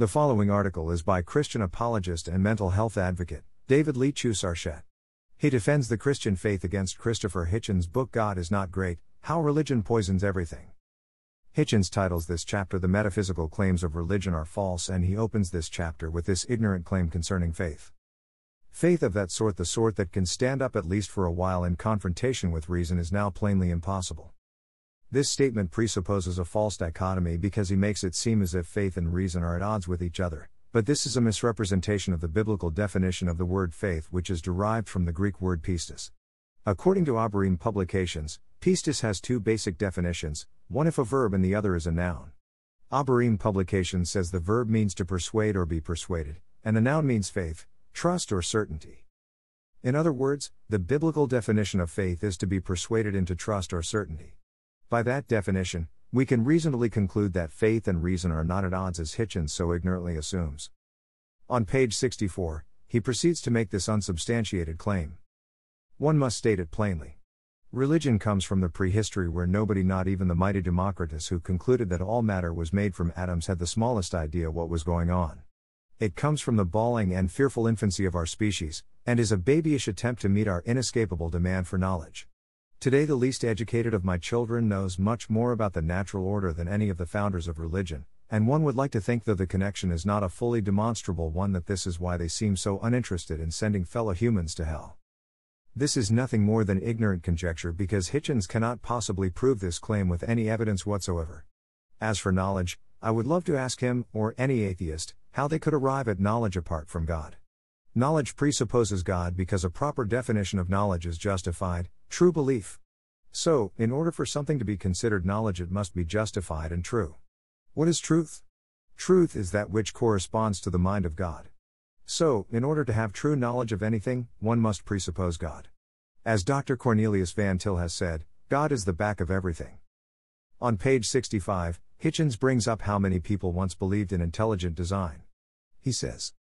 The following article is by Christian apologist and mental health advocate, David Lee Chu Sarchet. He defends the Christian faith against Christopher Hitchens' book God is Not Great How Religion Poisons Everything. Hitchens titles this chapter The Metaphysical Claims of Religion Are False, and he opens this chapter with this ignorant claim concerning faith. Faith of that sort, the sort that can stand up at least for a while in confrontation with reason, is now plainly impossible. This statement presupposes a false dichotomy because he makes it seem as if faith and reason are at odds with each other, but this is a misrepresentation of the biblical definition of the word faith, which is derived from the Greek word pistis. According to Abarim Publications, pistis has two basic definitions one if a verb and the other is a noun. Abarim Publications says the verb means to persuade or be persuaded, and the noun means faith, trust, or certainty. In other words, the biblical definition of faith is to be persuaded into trust or certainty. By that definition, we can reasonably conclude that faith and reason are not at odds as Hitchens so ignorantly assumes. On page 64, he proceeds to make this unsubstantiated claim. One must state it plainly. Religion comes from the prehistory where nobody, not even the mighty Democritus who concluded that all matter was made from atoms, had the smallest idea what was going on. It comes from the bawling and fearful infancy of our species, and is a babyish attempt to meet our inescapable demand for knowledge. Today, the least educated of my children knows much more about the natural order than any of the founders of religion, and one would like to think, though the connection is not a fully demonstrable one, that this is why they seem so uninterested in sending fellow humans to hell. This is nothing more than ignorant conjecture because Hitchens cannot possibly prove this claim with any evidence whatsoever. As for knowledge, I would love to ask him, or any atheist, how they could arrive at knowledge apart from God. Knowledge presupposes God because a proper definition of knowledge is justified, True belief. So, in order for something to be considered knowledge, it must be justified and true. What is truth? Truth is that which corresponds to the mind of God. So, in order to have true knowledge of anything, one must presuppose God. As Dr. Cornelius Van Til has said, God is the back of everything. On page 65, Hitchens brings up how many people once believed in intelligent design. He says,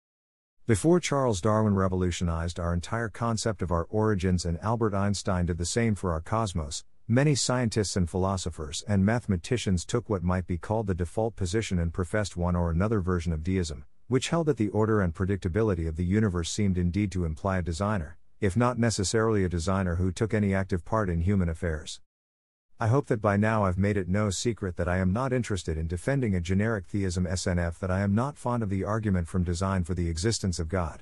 before Charles Darwin revolutionized our entire concept of our origins and Albert Einstein did the same for our cosmos, many scientists and philosophers and mathematicians took what might be called the default position and professed one or another version of deism, which held that the order and predictability of the universe seemed indeed to imply a designer, if not necessarily a designer who took any active part in human affairs. I hope that by now I've made it no secret that I am not interested in defending a generic theism SNF, that I am not fond of the argument from design for the existence of God.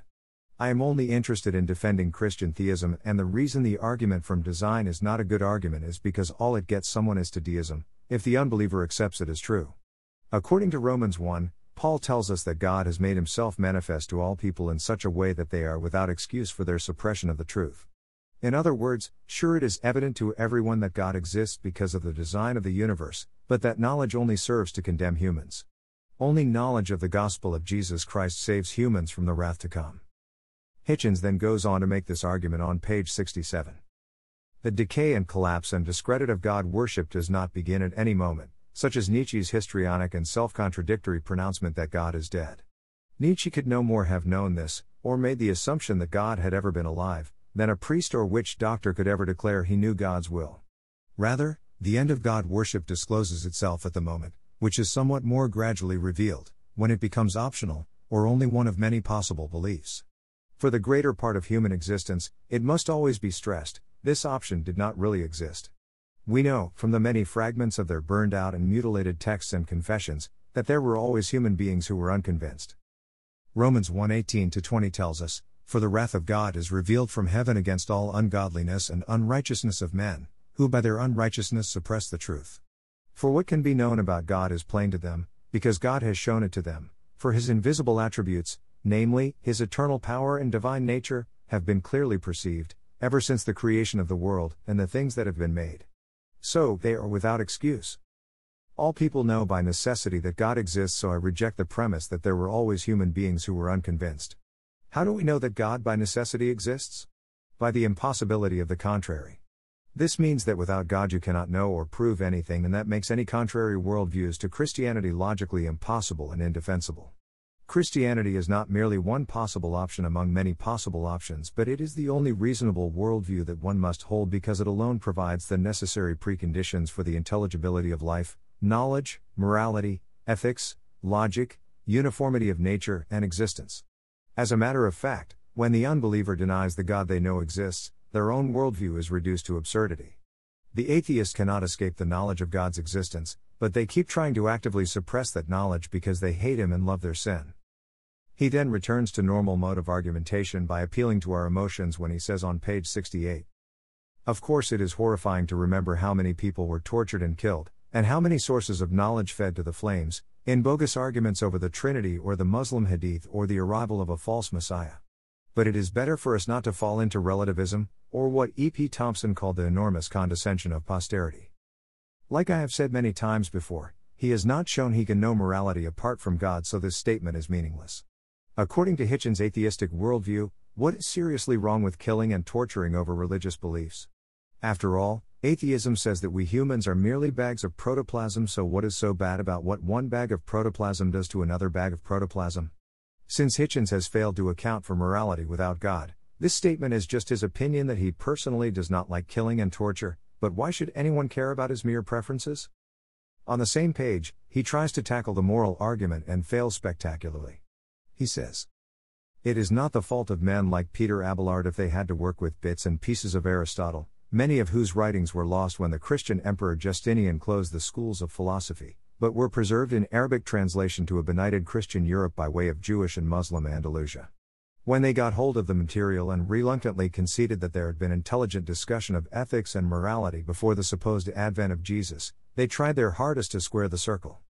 I am only interested in defending Christian theism, and the reason the argument from design is not a good argument is because all it gets someone is to deism, if the unbeliever accepts it as true. According to Romans 1, Paul tells us that God has made himself manifest to all people in such a way that they are without excuse for their suppression of the truth. In other words, sure it is evident to everyone that God exists because of the design of the universe, but that knowledge only serves to condemn humans. Only knowledge of the gospel of Jesus Christ saves humans from the wrath to come. Hitchens then goes on to make this argument on page 67. The decay and collapse and discredit of God worship does not begin at any moment, such as Nietzsche's histrionic and self contradictory pronouncement that God is dead. Nietzsche could no more have known this, or made the assumption that God had ever been alive, than a priest or witch doctor could ever declare he knew God's will. Rather, the end of God worship discloses itself at the moment, which is somewhat more gradually revealed, when it becomes optional, or only one of many possible beliefs. For the greater part of human existence, it must always be stressed, this option did not really exist. We know, from the many fragments of their burned out and mutilated texts and confessions, that there were always human beings who were unconvinced. Romans 1:18 20 tells us, for the wrath of God is revealed from heaven against all ungodliness and unrighteousness of men, who by their unrighteousness suppress the truth. For what can be known about God is plain to them, because God has shown it to them, for his invisible attributes, namely, his eternal power and divine nature, have been clearly perceived, ever since the creation of the world and the things that have been made. So, they are without excuse. All people know by necessity that God exists, so I reject the premise that there were always human beings who were unconvinced. How do we know that God by necessity exists? By the impossibility of the contrary. This means that without God you cannot know or prove anything, and that makes any contrary worldviews to Christianity logically impossible and indefensible. Christianity is not merely one possible option among many possible options, but it is the only reasonable worldview that one must hold because it alone provides the necessary preconditions for the intelligibility of life, knowledge, morality, ethics, logic, uniformity of nature and existence. As a matter of fact, when the unbeliever denies the God they know exists, their own worldview is reduced to absurdity. The atheist cannot escape the knowledge of God's existence, but they keep trying to actively suppress that knowledge because they hate Him and love their sin. He then returns to normal mode of argumentation by appealing to our emotions when he says on page 68 Of course, it is horrifying to remember how many people were tortured and killed, and how many sources of knowledge fed to the flames, in bogus arguments over the Trinity or the Muslim Hadith or the arrival of a false Messiah. But it is better for us not to fall into relativism, or what E.P. Thompson called the enormous condescension of posterity. Like I have said many times before, he has not shown he can know morality apart from God, so this statement is meaningless. According to Hitchens' atheistic worldview, what is seriously wrong with killing and torturing over religious beliefs? After all, atheism says that we humans are merely bags of protoplasm, so what is so bad about what one bag of protoplasm does to another bag of protoplasm? Since Hitchens has failed to account for morality without God, this statement is just his opinion that he personally does not like killing and torture, but why should anyone care about his mere preferences? On the same page, he tries to tackle the moral argument and fails spectacularly. He says, It is not the fault of men like Peter Abelard if they had to work with bits and pieces of Aristotle, many of whose writings were lost when the Christian emperor Justinian closed the schools of philosophy but were preserved in Arabic translation to a benighted Christian Europe by way of Jewish and Muslim Andalusia. When they got hold of the material and reluctantly conceded that there had been intelligent discussion of ethics and morality before the supposed advent of Jesus, they tried their hardest to square the circle.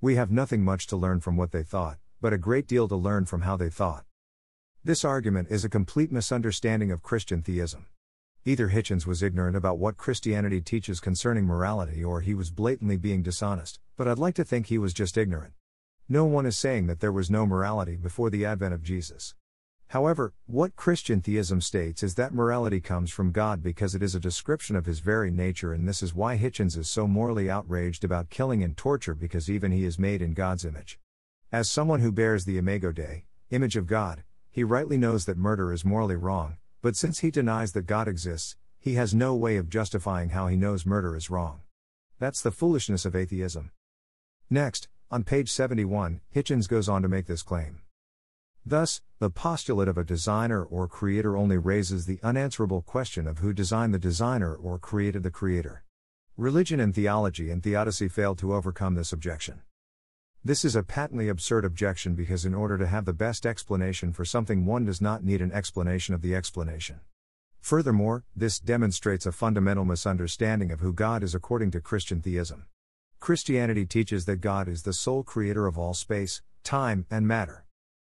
We have nothing much to learn from what they thought, but a great deal to learn from how they thought. This argument is a complete misunderstanding of Christian theism. Either Hitchens was ignorant about what Christianity teaches concerning morality or he was blatantly being dishonest, but I'd like to think he was just ignorant. No one is saying that there was no morality before the advent of Jesus. However, what Christian theism states is that morality comes from God because it is a description of his very nature, and this is why Hitchens is so morally outraged about killing and torture because even he is made in God's image. As someone who bears the Imago Dei, image of God, he rightly knows that murder is morally wrong, but since he denies that God exists, he has no way of justifying how he knows murder is wrong. That's the foolishness of atheism. Next, on page 71, Hitchens goes on to make this claim. Thus, the postulate of a designer or creator only raises the unanswerable question of who designed the designer or created the creator. Religion and theology and theodicy failed to overcome this objection. This is a patently absurd objection because, in order to have the best explanation for something, one does not need an explanation of the explanation. Furthermore, this demonstrates a fundamental misunderstanding of who God is according to Christian theism. Christianity teaches that God is the sole creator of all space, time, and matter.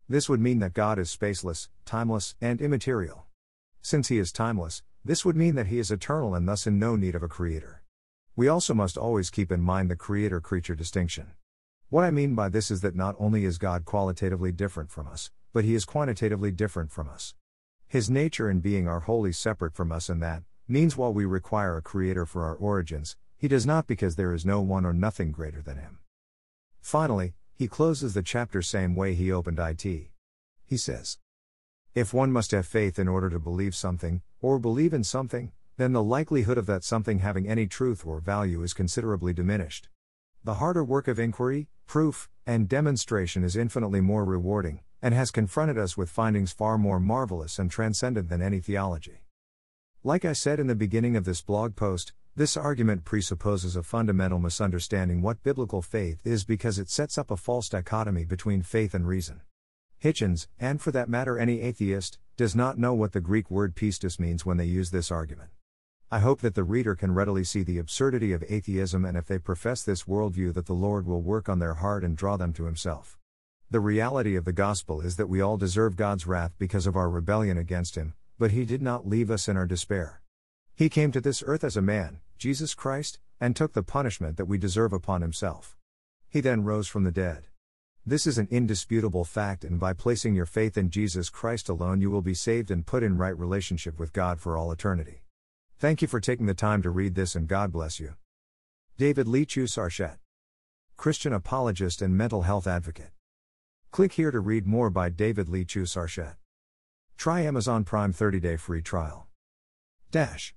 This would mean that God is spaceless, timeless, and immaterial. Since he is timeless, this would mean that he is eternal and thus in no need of a creator. We also must always keep in mind the creator creature distinction. What I mean by this is that not only is God qualitatively different from us, but he is quantitatively different from us. His nature and being are wholly separate from us, and that means while we require a creator for our origins, he does not because there is no one or nothing greater than him. Finally, he closes the chapter same way he opened it. He says, If one must have faith in order to believe something, or believe in something, then the likelihood of that something having any truth or value is considerably diminished. The harder work of inquiry, proof, and demonstration is infinitely more rewarding, and has confronted us with findings far more marvelous and transcendent than any theology. Like I said in the beginning of this blog post, this argument presupposes a fundamental misunderstanding what biblical faith is because it sets up a false dichotomy between faith and reason. Hitchens, and for that matter any atheist, does not know what the Greek word pistis means when they use this argument. I hope that the reader can readily see the absurdity of atheism and if they profess this worldview, that the Lord will work on their heart and draw them to Himself. The reality of the gospel is that we all deserve God's wrath because of our rebellion against Him, but He did not leave us in our despair. He came to this earth as a man, Jesus Christ, and took the punishment that we deserve upon Himself. He then rose from the dead. This is an indisputable fact, and by placing your faith in Jesus Christ alone, you will be saved and put in right relationship with God for all eternity. Thank you for taking the time to read this and God bless you. David Lee Chu Sarchet. Christian apologist and mental health advocate. Click here to read more by David Lee Chu Sarchet. Try Amazon Prime 30 day free trial. Dash.